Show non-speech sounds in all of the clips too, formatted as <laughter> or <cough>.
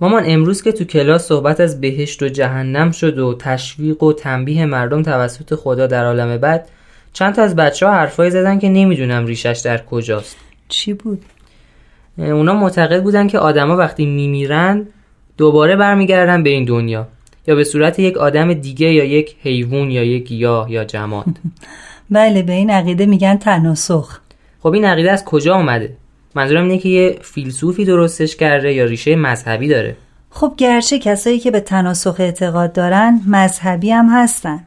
مامان امروز که تو کلاس صحبت از بهشت و جهنم شد و تشویق و تنبیه مردم توسط خدا در عالم بعد چند تا از بچه ها حرفایی زدن که نمی‌دونم ریشش در کجاست. چی بود؟ اونا معتقد بودن که آدما وقتی میمیرن دوباره برمیگردن به این دنیا. یا به صورت یک آدم دیگه یا یک حیوان یا یک گیاه یا جماد. <laughs> بله به این عقیده میگن تناسخ. خب این عقیده از کجا اومده؟ منظورم اینه که یه فیلسوفی درستش کرده یا ریشه مذهبی داره. خب گرچه کسایی که به تناسخ اعتقاد دارن مذهبی هم هستن.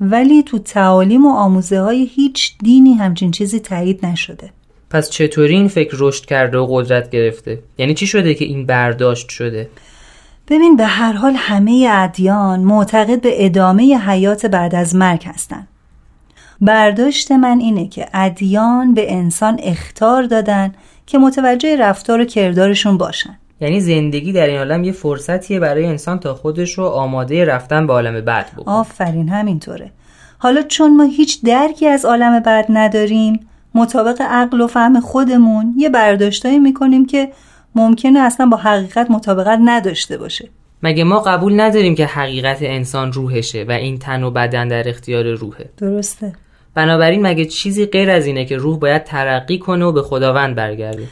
ولی تو تعالیم و آموزه های هیچ دینی همچین چیزی تایید نشده. پس چطوری این فکر رشد کرده و قدرت گرفته؟ یعنی چی شده که این برداشت شده؟ ببین به هر حال همه ادیان معتقد به ادامه حیات بعد از مرگ هستن. برداشت من اینه که ادیان به انسان اختار دادن که متوجه رفتار و کردارشون باشن. یعنی زندگی در این عالم یه فرصتیه برای انسان تا خودش رو آماده رفتن به عالم بعد بکنه. آفرین همینطوره. حالا چون ما هیچ درکی از عالم بعد نداریم مطابق عقل و فهم خودمون یه برداشتایی می‌کنیم که ممکنه اصلا با حقیقت مطابقت نداشته باشه. مگه ما قبول نداریم که حقیقت انسان روحشه و این تن و بدن در اختیار روحه؟ درسته. بنابراین مگه چیزی غیر از اینه که روح باید ترقی کنه و به خداوند برگرده؟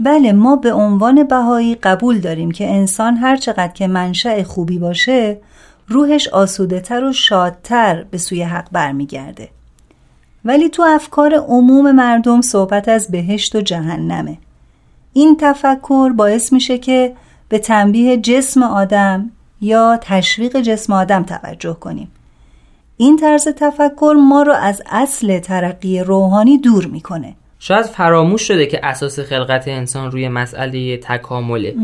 بله ما به عنوان بهایی قبول داریم که انسان هر چقدر که منشأ خوبی باشه روحش آسوده تر و شادتر به سوی حق برمیگرده. ولی تو افکار عموم مردم صحبت از بهشت و جهنمه. این تفکر باعث میشه که به تنبیه جسم آدم یا تشویق جسم آدم توجه کنیم. این طرز تفکر ما رو از اصل ترقی روحانی دور می‌کنه. شاید فراموش شده که اساس خلقت انسان روی مسئله تکامله.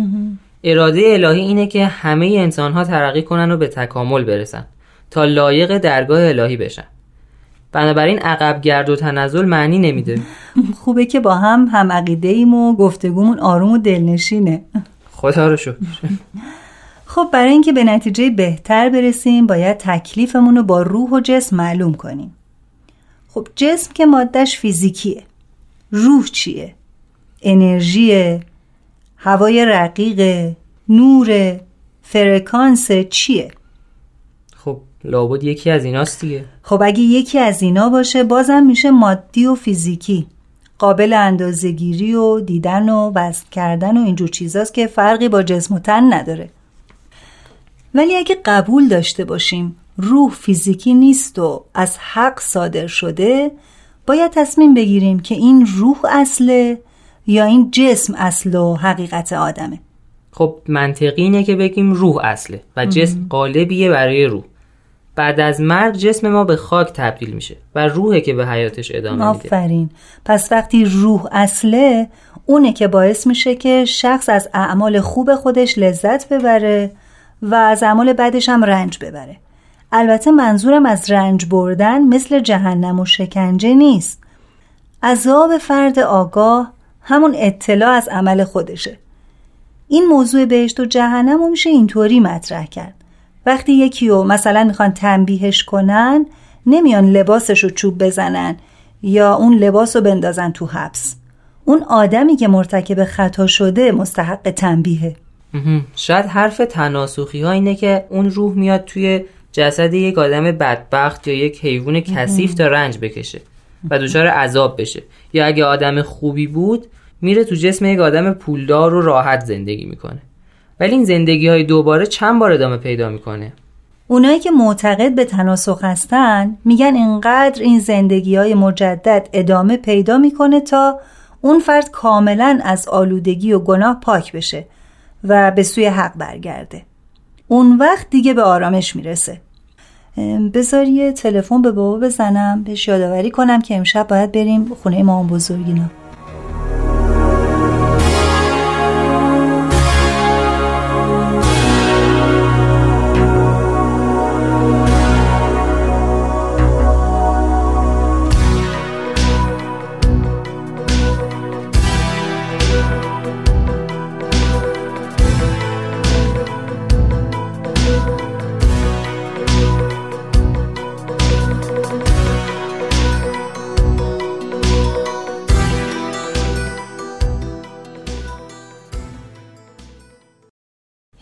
اراده الهی اینه که همه انسان ها ترقی کنن و به تکامل برسن تا لایق درگاه الهی بشن. بنابراین عقب گرد و تنزل معنی نمیده. <laughs> خوبه که با هم هم عقیده ایم و گفتگومون آروم و دلنشینه. خدا رو شکر. <laughs> خب برای اینکه به نتیجه بهتر برسیم باید تکلیفمون رو با روح و جسم معلوم کنیم. خب جسم که مادهش فیزیکیه. روح چیه؟ انرژی هوای رقیق نور فرکانس چیه؟ خب لابد یکی از ایناست دیگه. خب اگه یکی از اینا باشه بازم میشه مادی و فیزیکی. قابل اندازهگیری و دیدن و وزن کردن و اینجور چیزاست که فرقی با جسم و تن نداره. ولی اگه قبول داشته باشیم روح فیزیکی نیست و از حق صادر شده باید تصمیم بگیریم که این روح اصله یا این جسم اصل و حقیقت آدمه. خب منطقی اینه که بگیم روح اصله و جسم قالبیه برای روح. بعد از مرگ جسم ما به خاک تبدیل میشه و روحه که به حیاتش ادامه میده. آفرین. پس وقتی روح اصله اونه که باعث میشه که شخص از اعمال خوب خودش لذت ببره و از اعمال بدش هم رنج ببره. البته منظورم از رنج بردن مثل جهنم و شکنجه نیست. عذاب فرد آگاه همون اطلاع از عمل خودشه. این موضوع بهشت و جهنم رو میشه اینطوری مطرح کرد. وقتی یکی رو مثلا می‌خوان تنبیهش کنن نمیان لباسش رو چوب بزنن یا اون لباس رو بندازن تو حبس. اون آدمی که مرتکب خطا شده مستحق تنبیهه. شاید حرف تناسخی ها اینه که اون روح میاد توی جسد یک آدم بدبخت یا یک حیوان کثیف تا رنج بکشه و دچار عذاب بشه. یا اگه آدم خوبی بود میره تو جسم یک آدم پولدار و راحت زندگی می‌کنه. ولی این زندگی های دوباره چند بار ادامه پیدا می‌کنه؟ اونایی که معتقد به تناسخ هستن میگن اینقدر این زندگی های مجدد ادامه پیدا می‌کنه تا اون فرد کاملا از آلودگی و گناه پاک بشه. و به سوی حق برگرده. اون وقت دیگه به آرامش می‌رسه. بذار یه تلفن به بابا بزنم بهش یادآوری کنم که امشب باید بریم خونه مامان بزرگینا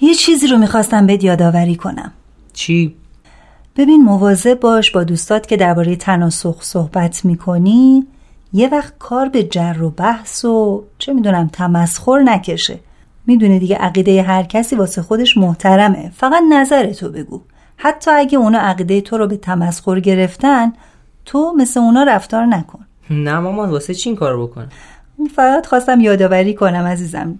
یه چیزی رو می‌خواستم بهت یادآوری کنم. چی؟ ببین مواظب باش با دوستات که درباره تناسخ صحبت می‌کنی یه وقت کار به جر و بحث و چه می‌دونم تمسخر نکشه. می‌دونی دیگه عقیده هر کسی واسه خودش محترمه. فقط نظر تو بگو. حتی اگه اونا عقیده تو رو به تمسخر گرفتن تو مثل اونا رفتار نکن. نه مامان واسه چی این کار بکنم فقط خواستم یادآوری کنم عزیزم.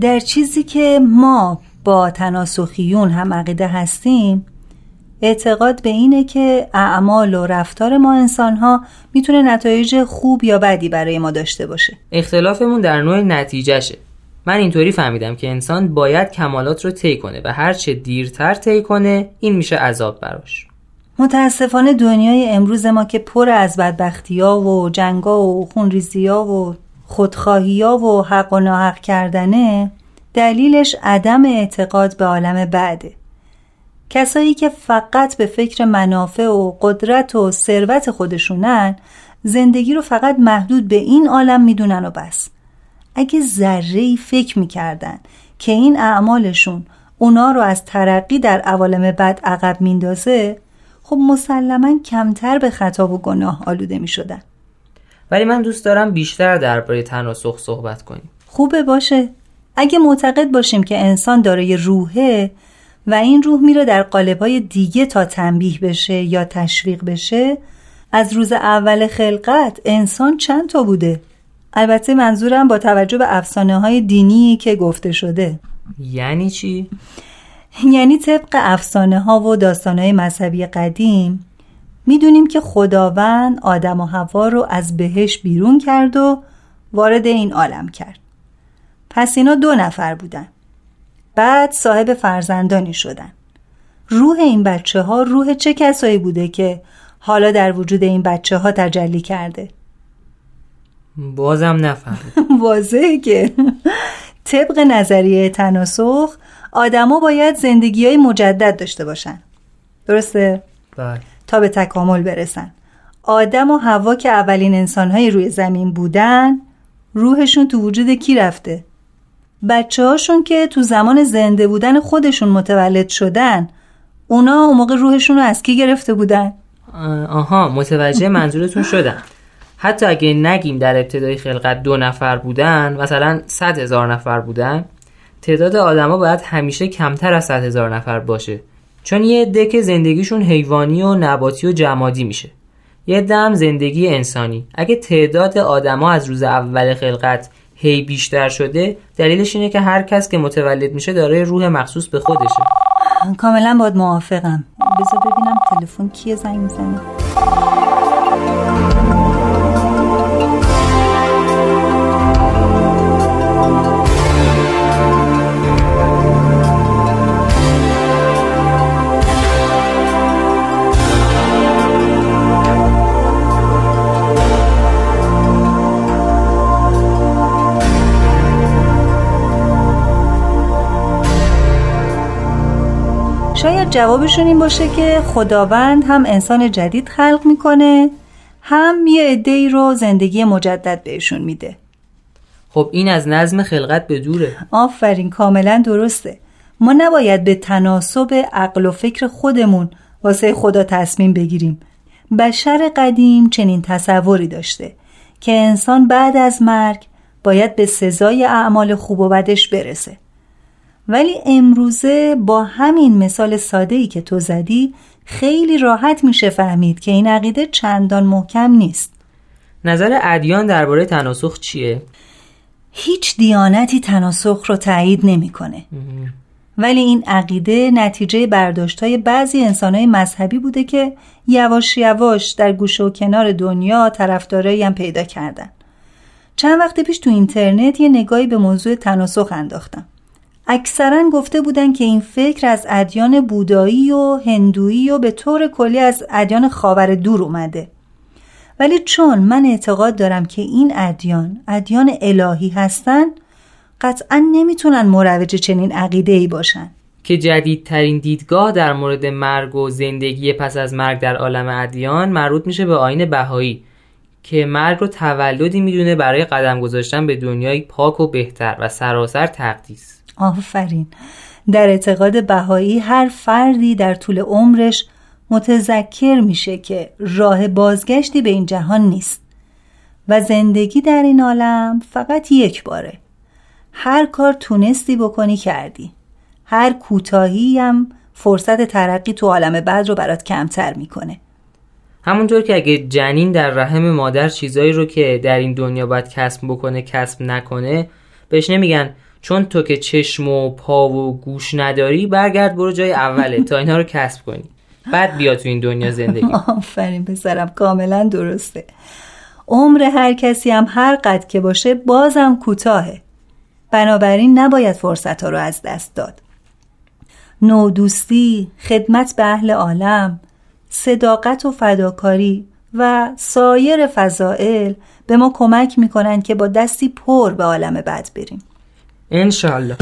در چیزی که ما با تناسخیون هم عقیده هستیم اعتقاد به اینه که اعمال و رفتار ما انسان ها می‌تونه نتایج خوب یا بدی برای ما داشته باشه. اختلافمون در نوع نتیجهشه. من اینطوری فهمیدم که انسان باید کمالات رو طی کنه و هر چه دیرتر طی کنه این میشه عذاب براش. متاسفانه دنیای امروز ما که پر از بدبختی ها و جنگا و خونریزی ها و خودخواهی ها و حق و ناحق کردنه دلیلش عدم اعتقاد به عالم بعده. کسایی که فقط به فکر منافع و قدرت و ثروت خودشونن زندگی رو فقط محدود به این عالم می‌دونن و بس. اگه ذره فکر می‌کردن که این اعمالشون اونا رو از ترقی در عوالم بعد عقب میندازه خب مسلما کمتر به خطا و گناه آلوده می‌شدن. ولی من دوست دارم بیشتر درباره تناسخ صحبت کنیم. خوبه باشه. اگه معتقد باشیم که انسان دارای روحه و این روح میره در قالبهای دیگه تا تنبیه بشه یا تشویق بشه از روز اول خلقت انسان چند تا بوده؟ البته منظورم با توجه به افسانه های دینی که گفته شده. یعنی چی؟ یعنی طبق افسانه ها و داستان های مذهبی قدیم می‌دونیم که خداوند آدم و هوا رو از بهش بیرون کرد و وارد این عالم کرد. پس اینا دو نفر بودن. بعد صاحب فرزندانی شدن. روح این بچه ها روح چه کسایی بوده که حالا در وجود این بچه ها تجلی کرده؟ بازم نفهم <laughs> واضحه که طبق نظریه تناسخ آدما باید زندگی های مجدد داشته باشن. درسته؟ بله. تا به تکامل برسن آدم و هوا که اولین انسانهای روی زمین بودن روحشون تو وجود کی رفته؟ بچه هاشون که تو زمان زنده بودن خودشون متولد شدن اونا اون موقع روحشون رو از کی گرفته بودن؟ آها متوجه منظورتون شدم حتی اگه نگیم در ابتدای خلقت دو نفر بودن مثلا صد هزار نفر بودن تعداد آدما باید همیشه کمتر از صد هزار نفر باشه چون یه عده که زندگیشون حیوانی و نباتی و جمادی میشه. یه دم زندگی انسانی. اگه تعداد آدما از روز اول خلقت هی بیشتر شده دلیلش اینه که هر کس که متولد میشه داره روح مخصوص به خودشه. کاملا باید موافقم. بذار ببینم تلفن کیه زنگ می‌زنه. جوابشون این باشه که خداوند هم انسان جدید خلق می‌کنه هم یه عده رو زندگی مجدد بهشون میده. خب این از نظم خلقت به دوره. آفرین کاملا درسته. ما نباید به تناسب عقل و فکر خودمون واسه خدا تصمیم بگیریم. بشر قدیم چنین تصوری داشته که انسان بعد از مرگ باید به سزای اعمال خوب و بدش برسه. ولی امروزه با همین مثال ساده ای که تو زدی خیلی راحت میشه فهمید که این عقیده چندان محکم نیست نظر ادیان درباره تناسخ چیه؟ هیچ دیانتی تناسخ رو تایید نمی‌کنه. ولی این عقیده نتیجه برداشت های بعضی انسان های مذهبی بوده که یواش یواش در گوشه و کنار دنیا طرفدارایی هم پیدا کردن. چند وقت پیش تو اینترنت یه نگاهی به موضوع تناسخ انداختم. اکثرا گفته بودن که این فکر از ادیان بودایی و هندویی و به طور کلی از ادیان خاور دور اومده. ولی چون من اعتقاد دارم که این ادیان ادیان الهی هستن قطعا نمی‌تونن مروج چنین عقیده ای باشن. که جدیدترین دیدگاه در مورد مرگ و زندگی پس از مرگ در عالم ادیان مربوط میشه به آین بهایی که مرگ رو تولدی می‌دونه برای قدم گذاشتن به دنیای پاک و بهتر و سراسر تقدیس. آفرین. در اعتقاد بهایی هر فردی در طول عمرش متذکر میشه که راه بازگشتی به این جهان نیست. و زندگی در این عالم فقط یک باره. هر کار تونستی بکنی کردی. هر کوتاهی هم فرصت ترقی تو عالم بعد رو برات کمتر می‌کنه. همونطور که اگه جنین در رحم مادر چیزایی رو که در این دنیا باید کسب بکنه کسب نکنه بهش نمیگن چون تو که چشم و پا و گوش نداری برگرد برو جای اوله تا اینها رو کسب کنی. بعد بیا تو این دنیا زندگی. <laughs> آفرین پسرم کاملا درسته. عمر هر کسی هم هر قد که باشه بازم کوتاهه. بنابراین نباید فرصت ها رو از دست داد. نودوستی، خدمت به اهل عالم، صداقت و فداکاری و سایر فضائل به ما کمک می‌کنن که با دستی پر به عالم بد بریم. إن شاء الله.